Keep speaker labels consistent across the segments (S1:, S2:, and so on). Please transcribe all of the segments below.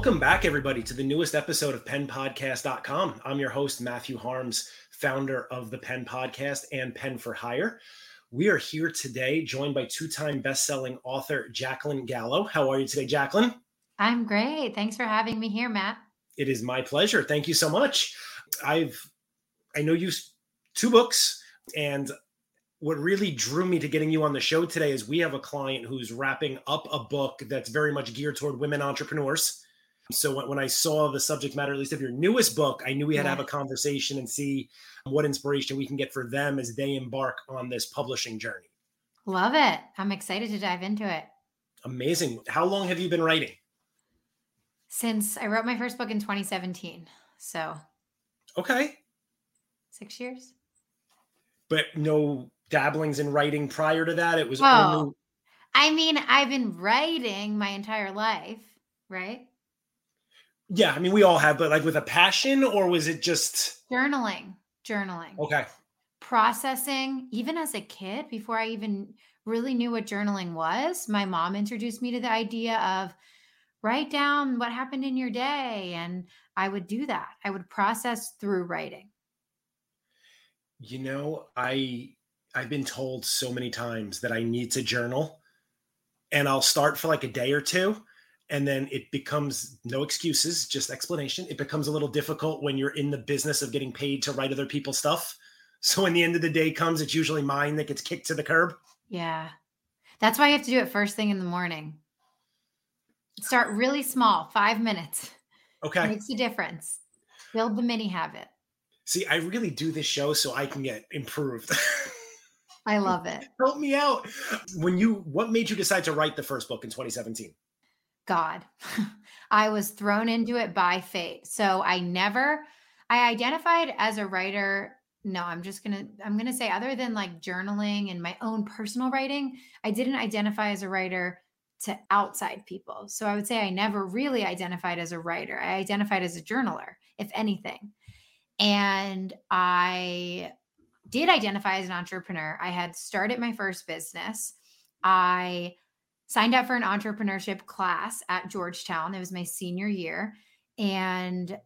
S1: Welcome back, everybody, to the newest episode of PenPodcast.com. I'm your host, Matthew Harms, founder of the Pen Podcast and Pen for Hire. We are here today, joined by two time best-selling author Jacqueline Gallo. How are you today, Jacqueline?
S2: I'm great. Thanks for having me here, Matt.
S1: It is my pleasure. Thank you so much. I've I know you two books, and what really drew me to getting you on the show today is we have a client who's wrapping up a book that's very much geared toward women entrepreneurs. So when I saw the subject matter, at least of your newest book, I knew we had to have a conversation and see what inspiration we can get for them as they embark on this publishing journey.
S2: Love it. I'm excited to dive into it.
S1: Amazing. How long have you been writing?
S2: Since I wrote my first book in 2017. So,
S1: okay.
S2: Six years.
S1: But no dabblings in writing prior to that? It was
S2: oh, only... I mean, I've been writing my entire life, right?
S1: Yeah, I mean, we all have, but like with a passion, or was it just
S2: journaling? Journaling.
S1: Okay.
S2: Processing, even as a kid, before I even really knew what journaling was, my mom introduced me to the idea of write down what happened in your day. And I would do that. I would process through writing.
S1: You know, I I've been told so many times that I need to journal and I'll start for like a day or two and then it becomes no excuses, just explanation. It becomes a little difficult when you're in the business of getting paid to write other people's stuff. So when the end of the day comes, it's usually mine that gets kicked to the curb.
S2: Yeah. That's why you have to do it first thing in the morning. Start really small, five minutes.
S1: Okay.
S2: Makes a difference. Build the mini habit.
S1: See, I really do this show so I can get improved.
S2: I love it.
S1: Help me out. When you, what made you decide to write the first book in 2017?
S2: God. I was thrown into it by fate. So I never, I identified as a writer. No, I'm just going to, I'm going to say, other than like journaling and my own personal writing, I didn't identify as a writer to outside people. So I would say I never really identified as a writer. I identified as a journaler, if anything. And I did identify as an entrepreneur. I had started my first business. I signed up for an entrepreneurship class at Georgetown. It was my senior year. And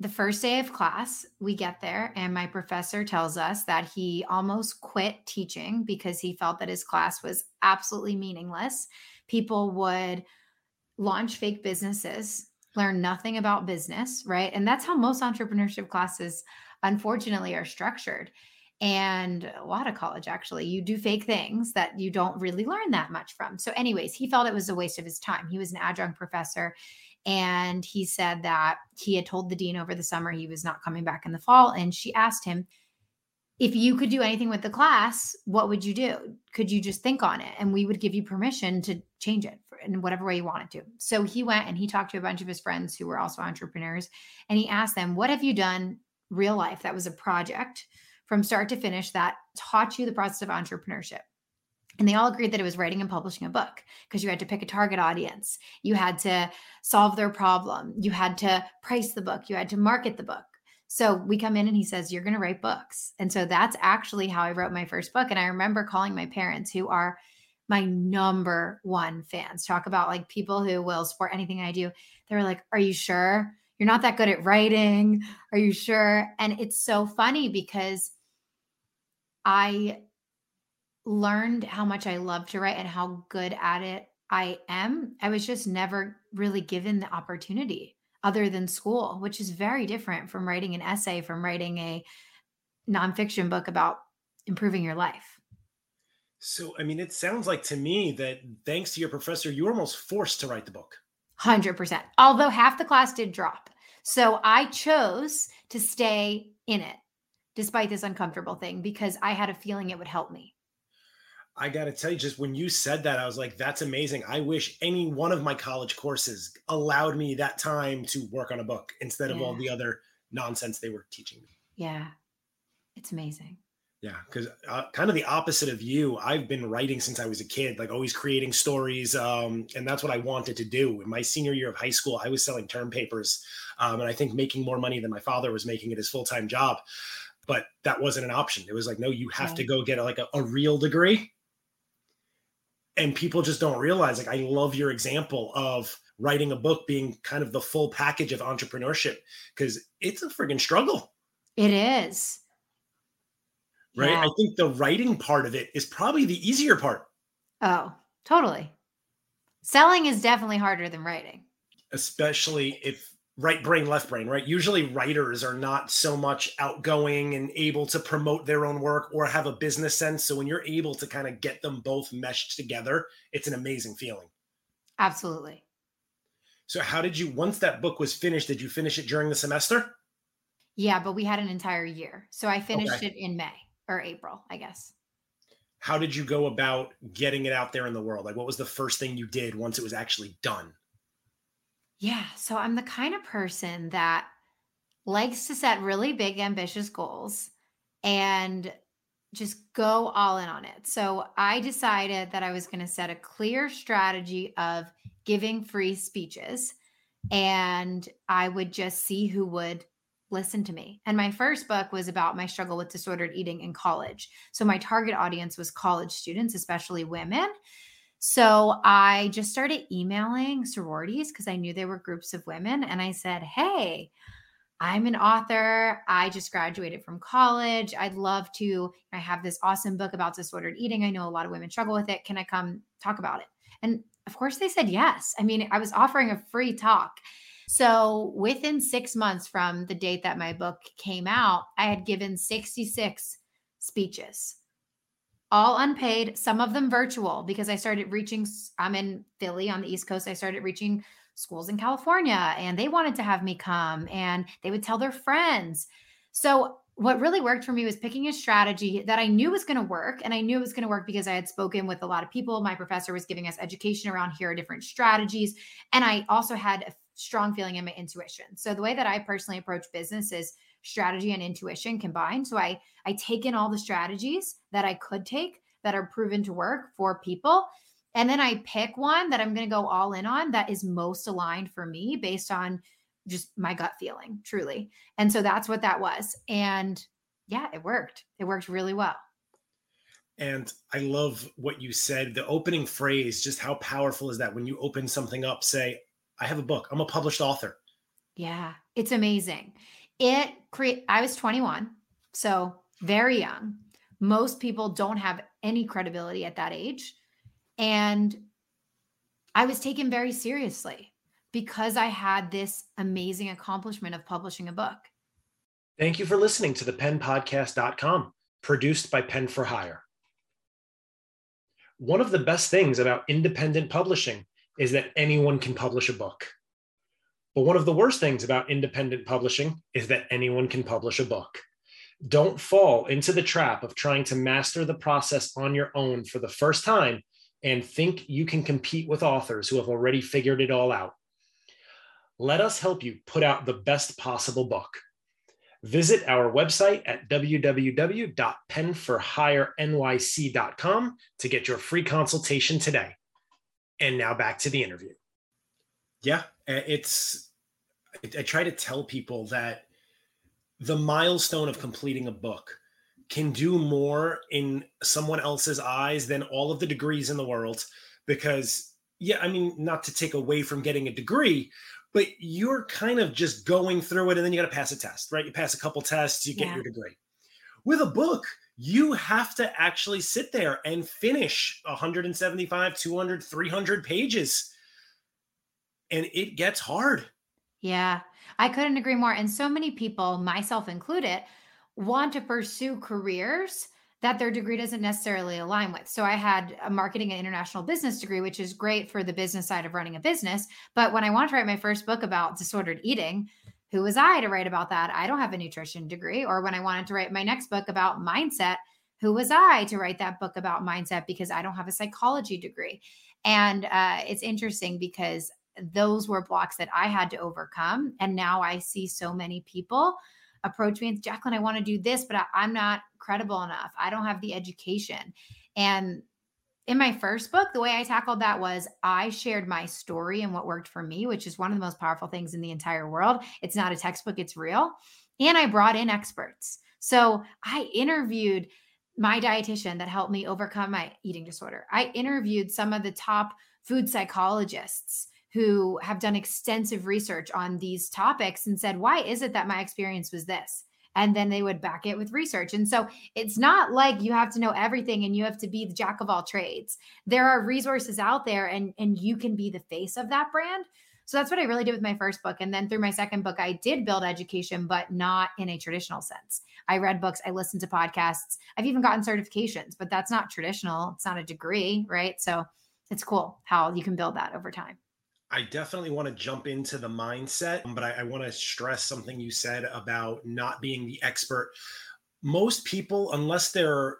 S2: the first day of class, we get there, and my professor tells us that he almost quit teaching because he felt that his class was absolutely meaningless. People would launch fake businesses, learn nothing about business, right? And that's how most entrepreneurship classes, unfortunately, are structured and a lot of college actually you do fake things that you don't really learn that much from. So anyways he felt it was a waste of his time. He was an adjunct professor and he said that he had told the dean over the summer he was not coming back in the fall and she asked him if you could do anything with the class what would you do? Could you just think on it? And we would give you permission to change it in whatever way you wanted to. So he went and he talked to a bunch of his friends who were also entrepreneurs and he asked them what have you done real life that was a project from start to finish that taught you the process of entrepreneurship. And they all agreed that it was writing and publishing a book because you had to pick a target audience. You had to solve their problem. You had to price the book. You had to market the book. So we come in and he says, You're going to write books. And so that's actually how I wrote my first book. And I remember calling my parents, who are my number one fans, talk about like people who will support anything I do. They were like, Are you sure? You're not that good at writing. Are you sure? And it's so funny because I learned how much I love to write and how good at it I am. I was just never really given the opportunity other than school, which is very different from writing an essay, from writing a nonfiction book about improving your life.
S1: So, I mean, it sounds like to me that thanks to your professor, you were almost forced to write the book.
S2: 100%. Although half the class did drop. So I chose to stay in it despite this uncomfortable thing because I had a feeling it would help me.
S1: I got to tell you, just when you said that, I was like, that's amazing. I wish any one of my college courses allowed me that time to work on a book instead of all the other nonsense they were teaching me.
S2: Yeah. It's amazing.
S1: Yeah, because uh, kind of the opposite of you. I've been writing since I was a kid, like always creating stories, um, and that's what I wanted to do. In my senior year of high school, I was selling term papers, um, and I think making more money than my father was making at his full time job but that wasn't an option. It was like, no, you have to go get a, like a, a real degree. And people just don't realize, like, I love your example of writing a book being kind of the full package of entrepreneurship because it's a friggin' struggle.
S2: It is.
S1: Right. Yeah. I think the writing part of it is probably the easier part.
S2: Oh, totally. Selling is definitely harder than writing.
S1: Especially if right brain, left brain, right? Usually writers are not so much outgoing and able to promote their own work or have a business sense. So when you're able to kind of get them both meshed together, it's an amazing feeling.
S2: Absolutely.
S1: So how did you once that book was finished, did you finish it during the semester?
S2: Yeah, but we had an entire year. So I finished okay. it in May or April, I guess.
S1: How did you go about getting it out there in the world? Like what was the first thing you did once it was actually done?
S2: Yeah. So I'm the kind of person that likes to set really big, ambitious goals and just go all in on it. So I decided that I was going to set a clear strategy of giving free speeches and I would just see who would listen to me. And my first book was about my struggle with disordered eating in college. So my target audience was college students, especially women. So I just started emailing sororities because I knew they were groups of women. And I said, Hey, I'm an author. I just graduated from college. I'd love to. I have this awesome book about disordered eating. I know a lot of women struggle with it. Can I come talk about it? And of course, they said yes. I mean, I was offering a free talk. So within six months from the date that my book came out, I had given 66 speeches all unpaid, some of them virtual because I started reaching. I'm in Philly on the East Coast. I started reaching schools in California and they wanted to have me come and they would tell their friends. So, what really worked for me was picking a strategy that I knew was going to work. And I knew it was going to work because I had spoken with a lot of people. My professor was giving us education around here are different strategies. And I also had a strong feeling in my intuition. So, the way that I personally approach business is strategy and intuition combined. So I I take in all the strategies that I could take that are proven to work for people. And then I pick one that I'm going to go all in on that is most aligned for me based on just my gut feeling, truly. And so that's what that was. And yeah, it worked. It worked really well.
S1: And I love what you said. The opening phrase, just how powerful is that when you open something up, say, I have a book, I'm a published author.
S2: Yeah, it's amazing it create i was 21 so very young. Most people don't have any credibility at that age. And i was taken very seriously because i had this amazing accomplishment of publishing a book.
S1: Thank you for listening to the penpodcast.com produced by pen for hire. One of the best things about independent publishing is that anyone can publish a book but one of the worst things about independent publishing is that anyone can publish a book. Don't fall into the trap of trying to master the process on your own for the first time and think you can compete with authors who have already figured it all out. Let us help you put out the best possible book. Visit our website at www.penforhirenyc.com to get your free consultation today. And now back to the interview. Yeah, it's I, try to tell people that the milestone of completing a book can do more in someone else's eyes than all of the degrees in the world because yeah i mean not to take away from getting a degree but you're kind of just going through it and then you got to pass a test right you pass a couple tests you get yeah. your degree with a book you have to actually sit there and finish 175 200 300 pages and it gets hard.
S2: Yeah, I couldn't agree more. And so many people, myself included, want to pursue careers that their degree doesn't necessarily align with. So I had a marketing and international business degree, which is great for the business side of running a business. But when I wanted to write my first book about disordered eating, who was I to write about that? I don't have a nutrition degree. Or when I wanted to write my next book about mindset, who was I to write that book about mindset because I don't have a psychology degree? And uh, it's interesting because those were blocks that I had to overcome. And now I see so many people approach me and Jacqueline, I want to do this, but I, am not credible enough. I don't have the education. And in my first book, the way I tackled that was I shared my story and what worked for me, which is one of the most powerful things in the entire world. It's not a textbook, it's real. And I brought in experts. So I interviewed my dietitian that helped me overcome my eating disorder. I interviewed some of the top food psychologists who have done extensive research on these topics and said, why is it that my experience was this? And then they would back it with research. And so it's not like you have to know everything and you have to be the jack of all trades. There are resources out there and, and you can be the face of that brand. So that's what I really did with my first book. And then through my second book, I did build education, but not in a traditional sense. I read books, I listened to podcasts, I've even gotten certifications, but that's not traditional. It's not a degree, right? So it's cool how you can build that over time.
S1: I definitely want to jump into the mindset, um, but I, I want to stress something you said about not being the expert. Most people, unless they're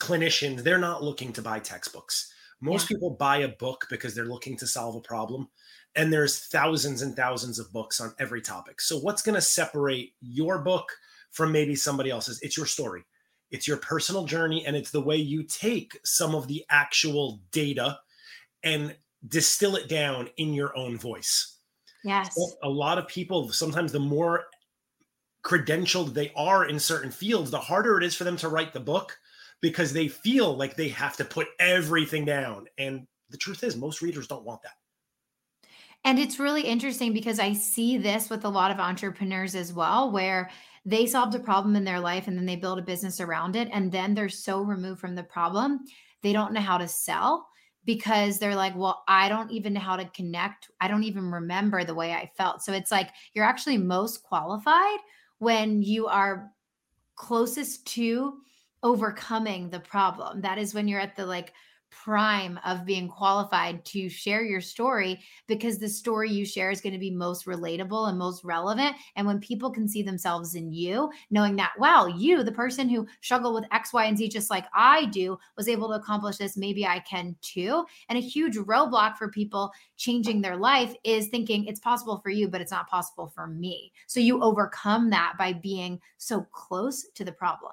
S1: clinicians, they're not looking to buy textbooks. Most yeah. people buy a book because they're looking to solve a problem. And there's thousands and thousands of books on every topic. So, what's going to separate your book from maybe somebody else's? It's your story, it's your personal journey, and it's the way you take some of the actual data and distill it down in your own voice.
S2: Yes.
S1: So a lot of people, sometimes the more credentialed they are in certain fields, the harder it is for them to write the book because they feel like they have to put everything down. And the truth is, most readers don't want that.
S2: And it's really interesting because I see this with a lot of entrepreneurs as well, where they solved a problem in their life and then they build a business around it. And then they're so removed from the problem, they don't know how to sell because they're like, well, I don't even know how to connect. I don't even remember the way I felt. So it's like you're actually most qualified when you are closest to overcoming the problem. That is when you're at the like prime of being qualified to share your story because the story you share is going to be most relatable and most relevant. And when people can see themselves in you, knowing that, wow, you, the person who struggled with X, Y, and Z, just like I do, was able to accomplish this, maybe I can too. And a huge roadblock for people changing their life is thinking it's possible for you, but it's not possible for me. So you overcome that by being so close to the problem.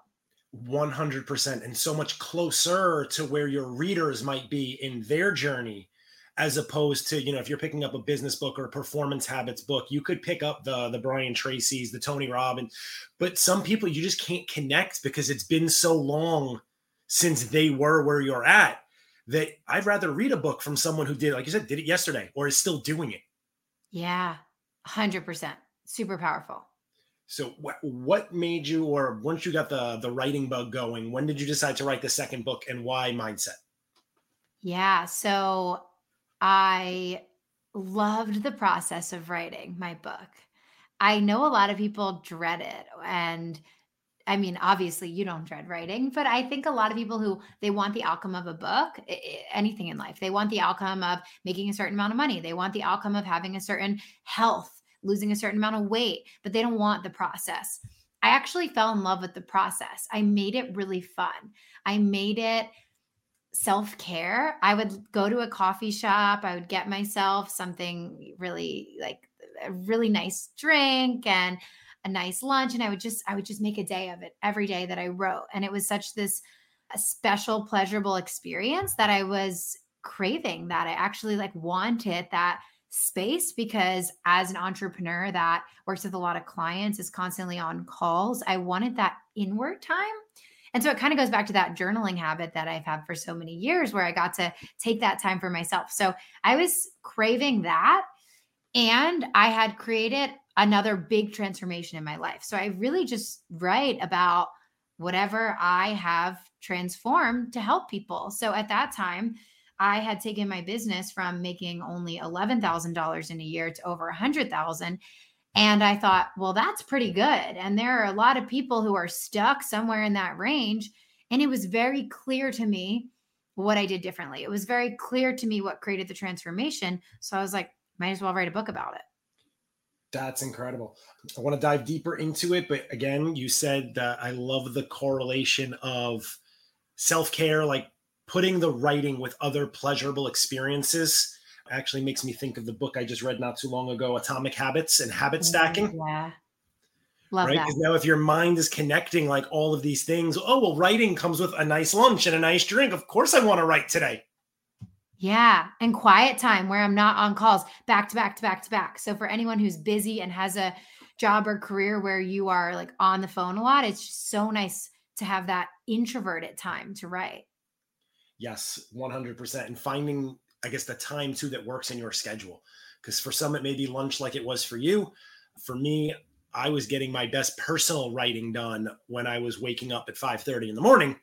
S1: 100% and so much closer to where your readers might be in their journey as opposed to you know if you're picking up a business book or a performance habits book you could pick up the the brian tracy's the tony robbins but some people you just can't connect because it's been so long since they were where you're at that i'd rather read a book from someone who did like you said did it yesterday or is still doing it.
S2: Yeah 100% super powerful
S1: so what what made you or once you got the the writing bug going, when did you decide to write the second book and why mindset?
S2: Yeah, so I loved the process of writing my book. I know a lot of people dread it and I mean, obviously, you don't dread writing, but I think a lot of people who they want the outcome of a book, anything in life, they want the outcome of making a certain amount of money. They want the outcome of having a certain health losing a certain amount of weight, but they don't want the process. I actually fell in love with the process. I made it really fun. I made it self care. I would go to a coffee shop, I would get myself something really like a really nice drink and a nice lunch and I would just I would just make a day of it every day that I wrote and it was such this special pleasurable experience that I was craving that I actually like wanted that space because as an entrepreneur that works with a lot of clients is constantly on calls i wanted that inward time. And so it kind of goes back to that journaling habit that i've had for so many years where i got to take that time for myself. So i was craving that and i had created another big transformation in my life. So i really just write about whatever i have transformed to help people. So at that time I had taken my business from making only $11,000 in a year to over 100,000 and I thought, well, that's pretty good. And there are a lot of people who are stuck somewhere in that range. And it was very clear to me what I did differently. It was very clear to me what created the transformation. So I was like, might as well write a book about it.
S1: That's incredible. I want to dive deeper into it. But again, you said that I love the correlation of self care, like putting the writing with other pleasurable experiences actually makes me think of the book I just read not too long ago, Atomic Habits and Habit mm, Stacking.
S2: Yeah. Love
S1: right? Because now if your mind is connecting like all of these things, oh well, writing comes with a nice lunch and a nice drink. Of course I want to write today.
S2: Yeah. And quiet time where I'm not on calls back to back to back to back. So for anyone who's busy and has a job or career where you are like on the phone a lot, it's just so nice to have that introverted time to write.
S1: Yes, 100%. And finding I guess the time too that works in your schedule. Because for some, it may be lunch like it was for you. For me, I was getting my best personal writing done when I was waking up at 5:30 in the morning.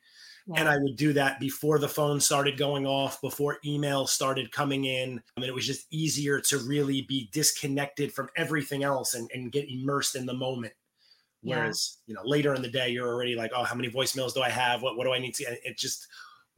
S1: Yeah. And I would do that before the phone started going off, before email started coming in. I mean, it was just easier to really be disconnected from everything else and, and get immersed in the moment. Whereas, yeah. you know, later in the day, you're already like, oh, how many voicemails do I have? What, what do I need to? It just,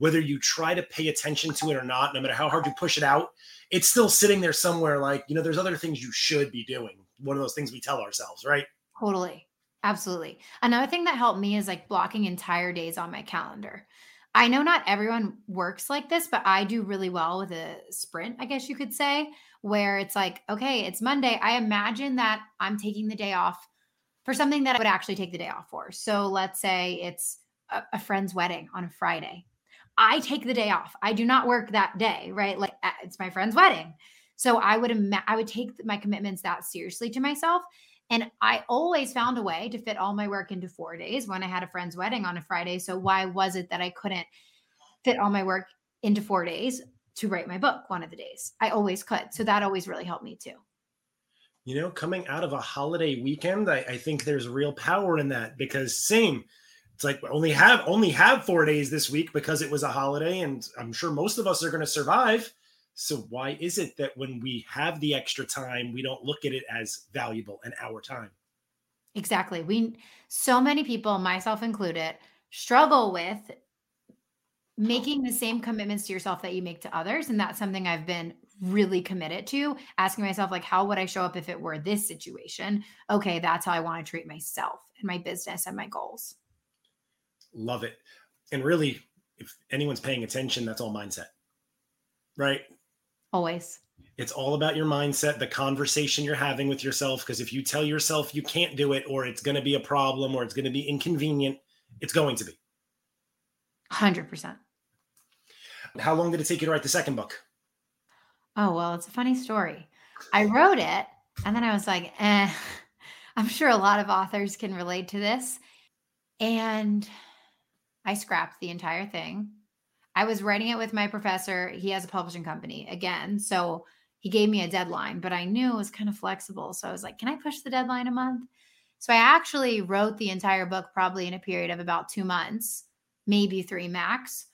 S1: whether you try to pay attention to it or not, no matter how hard you push it out, it's still sitting there somewhere like, you know, there's other things you should be doing. One of those things we tell ourselves, right?
S2: Totally. Absolutely. Another thing that helped me is like blocking entire days on my calendar. I know not everyone works like this, but I do really well with a sprint, I guess you could say, where it's like, okay, it's Monday. I imagine that I'm taking the day off for something that I would actually take the day off for. So let's say it's a, a friend's wedding on a Friday. I take the day off. I do not work that day, right? Like it's my friend's wedding. So I would ima- I would take my commitments that seriously to myself and I always found a way to fit all my work into four days when I had a friend's wedding on a Friday. So why was it that I couldn't fit all my work into four days to write my book one of the days? I always could. So that always really helped me too.
S1: You know, coming out of a holiday weekend, I, I think there's real power in that because same. It's like only have only have four days this week because it was a holiday, and I'm sure most of us are going to survive so why is it that when we have the extra time, we don't look at it as valuable and our time?
S2: Exactly. We so many people, myself included, struggle with making the same commitments to yourself that you make to others and that's something I've been really committed to asking myself like how would I show up if it were this situation? Okay, that's how I want to treat myself and my business and my goals.
S1: Love it. And really if anyone's paying attention, that's all mindset. Right?
S2: Always.
S1: It's all about your mindset, the conversation you're having with yourself. Because if you tell yourself you can't do it, or it's going to be a problem, or it's going to be inconvenient, it's going to be.
S2: 100%.
S1: How long did it take you to write the second book?
S2: Oh, well, it's a funny story. I wrote it and then I was like, eh, I'm sure a lot of authors can relate to this. And I scrapped the entire thing. I was writing it with my professor. He has a publishing company again. So he gave me a deadline, but I knew it was kind of flexible. So I was like, can I push the deadline a month? So I actually wrote the entire book probably in a period of about two months, maybe three max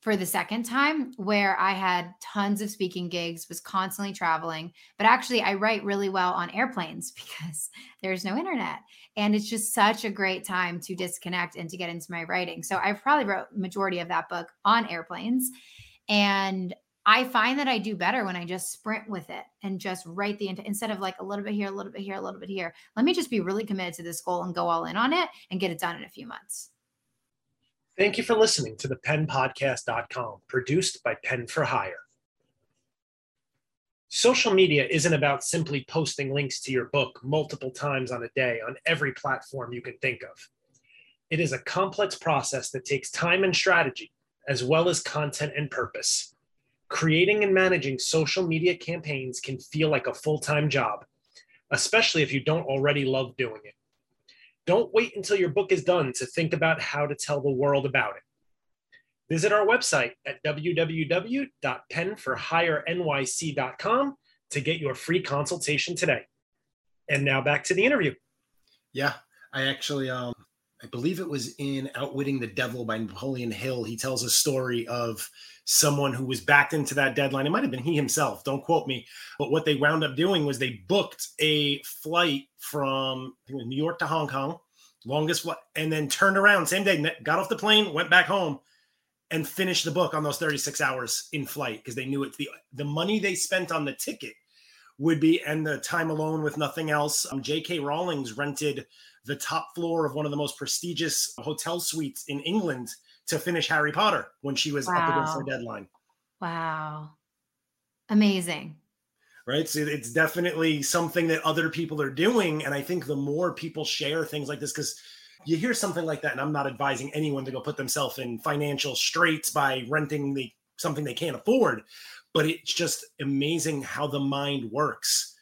S2: for the second time where I had tons of speaking gigs, was constantly traveling. But actually, I write really well on airplanes because there's no internet. And it's just such a great time to disconnect and to get into my writing. So I probably wrote majority of that book on airplanes. And I find that I do better when I just sprint with it and just write the instead of like a little bit here, a little bit here, a little bit here. Let me just be really committed to this goal and go all in on it and get it done in a few months.
S1: Thank you for listening to the penpodcast.com, produced by Pen for Hire. Social media isn't about simply posting links to your book multiple times on a day on every platform you can think of. It is a complex process that takes time and strategy, as well as content and purpose. Creating and managing social media campaigns can feel like a full time job, especially if you don't already love doing it. Don't wait until your book is done to think about how to tell the world about it. Visit our website at www.penforhirenyc.com to get your free consultation today. And now back to the interview. Yeah, I actually, um, I believe it was in Outwitting the Devil by Napoleon Hill. He tells a story of someone who was backed into that deadline. It might have been he himself, don't quote me. But what they wound up doing was they booked a flight from New York to Hong Kong, longest flight, and then turned around same day, got off the plane, went back home, and finish the book on those 36 hours in flight because they knew it's the the money they spent on the ticket would be and the time alone with nothing else. Um, J.K. Rowling's rented the top floor of one of the most prestigious hotel suites in England to finish Harry Potter when she was wow. up against her deadline.
S2: Wow. Amazing.
S1: Right. So it's definitely something that other people are doing. And I think the more people share things like this, because you hear something like that, and I'm not advising anyone to go put themselves in financial straits by renting the something they can't afford, but it's just amazing how the mind works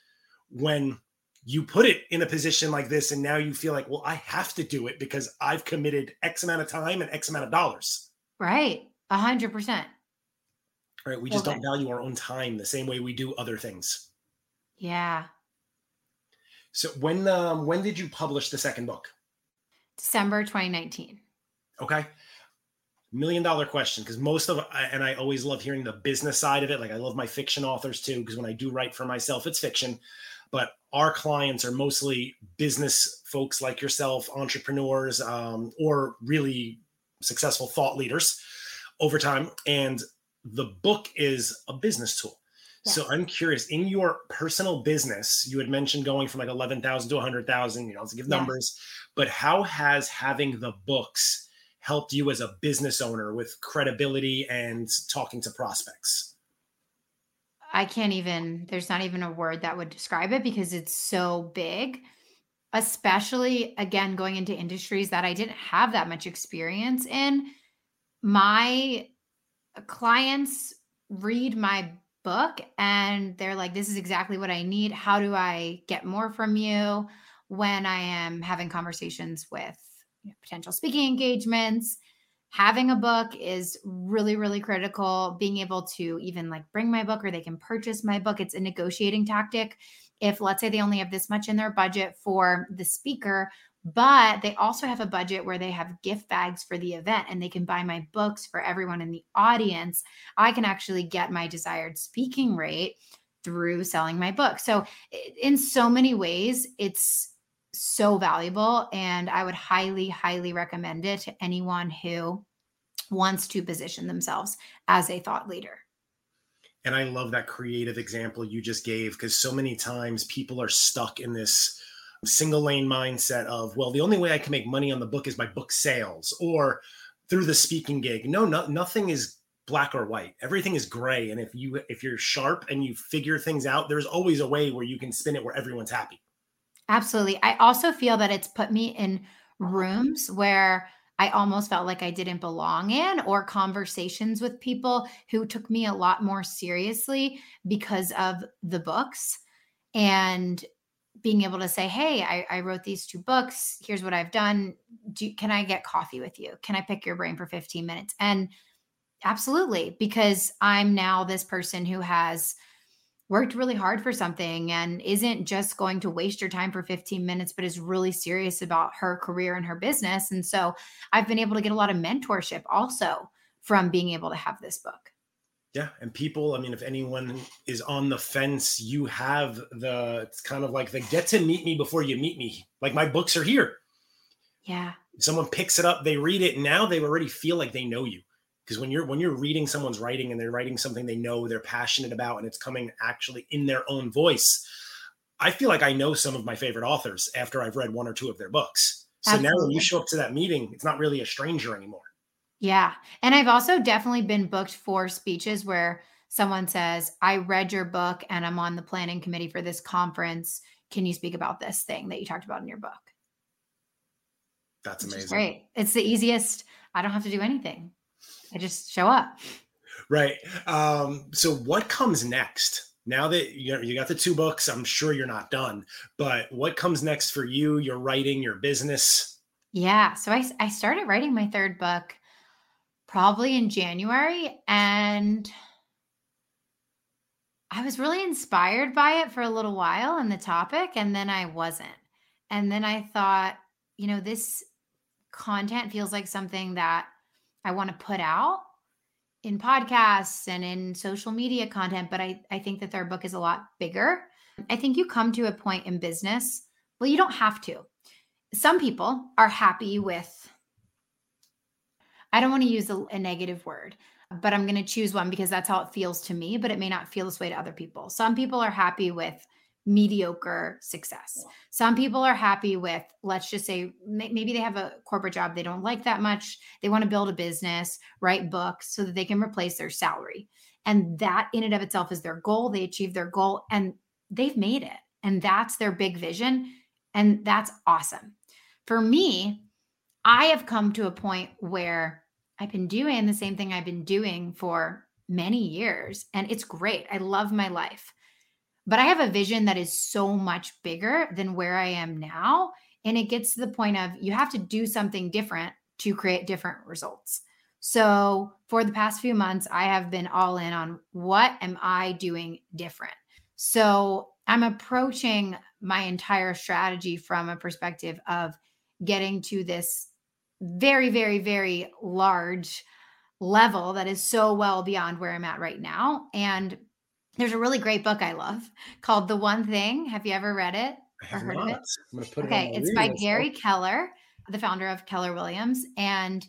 S1: when you put it in a position like this and now you feel like well i have to do it because i've committed x amount of time and x amount of dollars
S2: right a hundred percent
S1: Right. We just don't value our own time the same way we do other things.
S2: Yeah.
S1: So when um, when did you publish the second book?
S2: December 2019.
S1: Okay. Million dollar question because most of and I always love hearing the business side of it. Like I love my fiction authors too because when I do write for myself, it's fiction. But our clients are mostly business folks like yourself, entrepreneurs, um, or really successful thought leaders over time. And the book is a business tool. So I'm curious in your personal business, you had mentioned going from like 11,000 to 100,000, you know, to give numbers, but how has having the books helped you as a business owner with credibility and talking to prospects?
S2: I can't even, there's not even a word that would describe it because it's so big, especially again, going into industries that I didn't have that much experience in. My clients read my book and they're like, this is exactly what I need. How do I get more from you when I am having conversations with you know, potential speaking engagements? Having a book is really, really critical. Being able to even like bring my book or they can purchase my book, it's a negotiating tactic. If let's say they only have this much in their budget for the speaker, but they also have a budget where they have gift bags for the event and they can buy my books for everyone in the audience. I can actually get my desired speaking rate through selling my book. So, in so many ways, it's so valuable. And I would highly, highly recommend it to anyone who wants to position themselves as a thought leader.
S1: And I love that creative example you just gave because so many times people are stuck in this single lane mindset of, well, the only way I can make money on the book is by book sales or through the speaking gig. No, no nothing is black or white. Everything is gray. And if you if you're sharp and you figure things out, there's always a way where you can spin it where everyone's happy.
S2: Absolutely. I also feel that it's put me in rooms where I almost felt like I didn't belong in, or conversations with people who took me a lot more seriously because of the books. And being able to say, Hey, I, I wrote these two books. Here's what I've done. Do, can I get coffee with you? Can I pick your brain for 15 minutes? And absolutely, because I'm now this person who has worked really hard for something and isn't just going to waste your time for 15 minutes, but is really serious about her career and her business. And so I've been able to get a lot of mentorship also from being able to have this book.
S1: Yeah, and people, I mean, if anyone is on the fence, you have the it's kind of like the get to meet me before you meet me. Like my books are here.
S2: Yeah.
S1: Someone picks it up, they read it, now they already feel like they know you. Because when you're when you're reading someone's writing and they're writing something they know they're passionate about and it's coming actually in their own voice, I feel like I know some of my favorite authors after I've read one or two of their books. So Absolutely. now when you show up to that meeting, it's not really a stranger anymore.
S2: Yeah. And I've also definitely been booked for speeches where someone says, I read your book and I'm on the planning committee for this conference. Can you speak about this thing that you talked about in your book?
S1: That's amazing.
S2: Great. It's the easiest. I don't have to do anything. I just show up.
S1: Right. Um, so what comes next? Now that you you got the two books, I'm sure you're not done. But what comes next for you, your writing, your business?
S2: Yeah. So I, I started writing my third book probably in January. And I was really inspired by it for a little while and the topic, and then I wasn't. And then I thought, you know, this content feels like something that I want to put out in podcasts and in social media content, but I, I think that their book is a lot bigger. I think you come to a point in business, well, you don't have to. Some people are happy with I don't want to use a, a negative word, but I'm going to choose one because that's how it feels to me, but it may not feel this way to other people. Some people are happy with mediocre success. Some people are happy with, let's just say, maybe they have a corporate job they don't like that much. They want to build a business, write books so that they can replace their salary. And that in and of itself is their goal. They achieve their goal and they've made it. And that's their big vision. And that's awesome. For me, I have come to a point where I've been doing the same thing I've been doing for many years, and it's great. I love my life. But I have a vision that is so much bigger than where I am now. And it gets to the point of you have to do something different to create different results. So, for the past few months, I have been all in on what am I doing different? So, I'm approaching my entire strategy from a perspective of getting to this very, very, very large level that is so well beyond where I'm at right now. And there's a really great book I love called The One Thing. Have you ever read it
S1: or heard not. of
S2: it? okay, it it's by Gary Keller, the founder of Keller Williams. And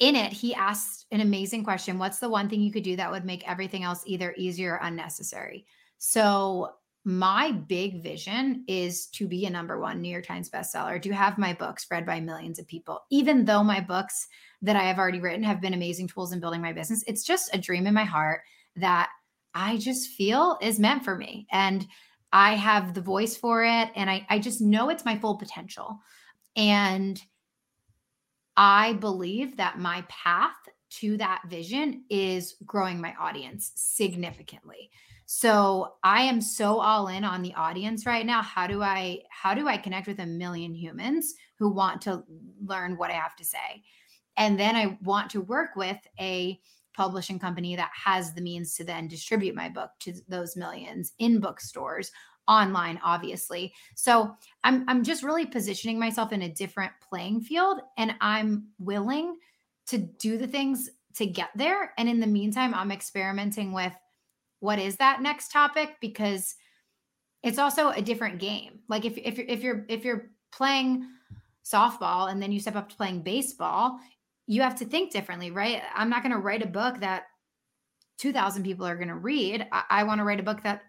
S2: in it, he asked an amazing question What's the one thing you could do that would make everything else either easier or unnecessary? So my big vision is to be a number one New York Times bestseller, to have my books read by millions of people. Even though my books that I have already written have been amazing tools in building my business, it's just a dream in my heart that I just feel is meant for me. And I have the voice for it. And I, I just know it's my full potential. And I believe that my path to that vision is growing my audience significantly. So I am so all in on the audience right now. How do I how do I connect with a million humans who want to learn what I have to say? And then I want to work with a publishing company that has the means to then distribute my book to those millions in bookstores online obviously so i'm i'm just really positioning myself in a different playing field and i'm willing to do the things to get there and in the meantime i'm experimenting with what is that next topic because it's also a different game. Like if if you're if you're if you're playing softball and then you step up to playing baseball, you have to think differently, right? I'm not going to write a book that 2000 people are going to read. I, I want to write a book that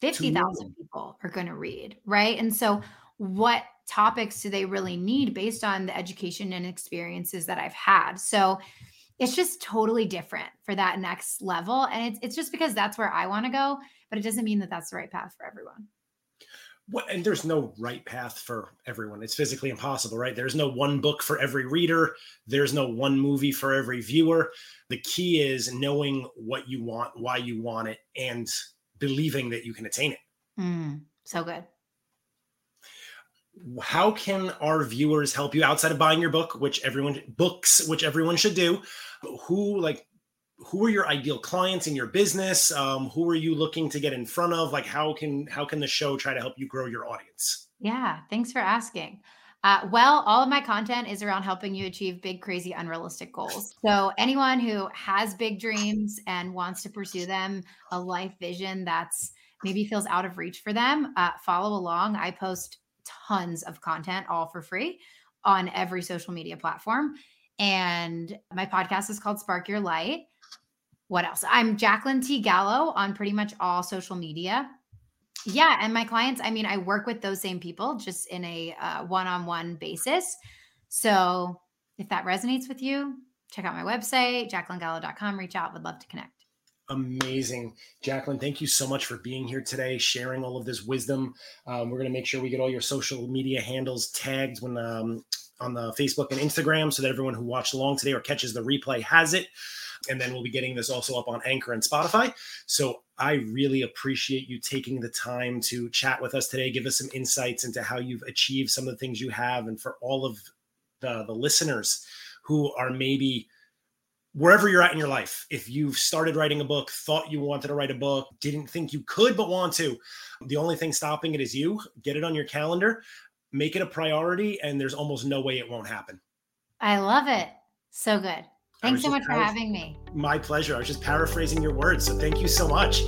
S2: 50,000 people are going to read, right? And so what topics do they really need based on the education and experiences that I've had? So it's just totally different for that next level and it's, it's just because that's where i want to go but it doesn't mean that that's the right path for everyone
S1: and there's no right path for everyone. It's physically impossible right? There's no one book for every reader. There's no one movie for every viewer. The key is knowing what you want why you want it and believing that you can attain it.
S2: Mm, so good.
S1: How can our viewers help you outside of buying your book which everyone books which everyone should do? Who like who are your ideal clients in your business um, who are you looking to get in front of like how can how can the show try to help you grow your audience
S2: yeah thanks for asking uh, well, all of my content is around helping you achieve big, crazy, unrealistic goals. So, anyone who has big dreams and wants to pursue them, a life vision that's maybe feels out of reach for them, uh, follow along. I post tons of content all for free on every social media platform. And my podcast is called Spark Your Light. What else? I'm Jacqueline T. Gallo on pretty much all social media. Yeah. And my clients, I mean, I work with those same people just in a one on one basis. So if that resonates with you, check out my website, jacquelinegallo.com. Reach out. Would love to connect
S1: amazing. Jacqueline, thank you so much for being here today, sharing all of this wisdom. Um, we're going to make sure we get all your social media handles tagged when um, on the Facebook and Instagram so that everyone who watched along today or catches the replay has it. And then we'll be getting this also up on Anchor and Spotify. So I really appreciate you taking the time to chat with us today, give us some insights into how you've achieved some of the things you have, and for all of the, the listeners who are maybe wherever you're at in your life, if you've started writing a book, thought you wanted to write a book, didn't think you could but want to, the only thing stopping it is you. Get it on your calendar, make it a priority, and there's almost no way it won't happen.
S2: I love it. So good. Thanks so much for having me.
S1: My pleasure. I was just paraphrasing your words. So thank you so much.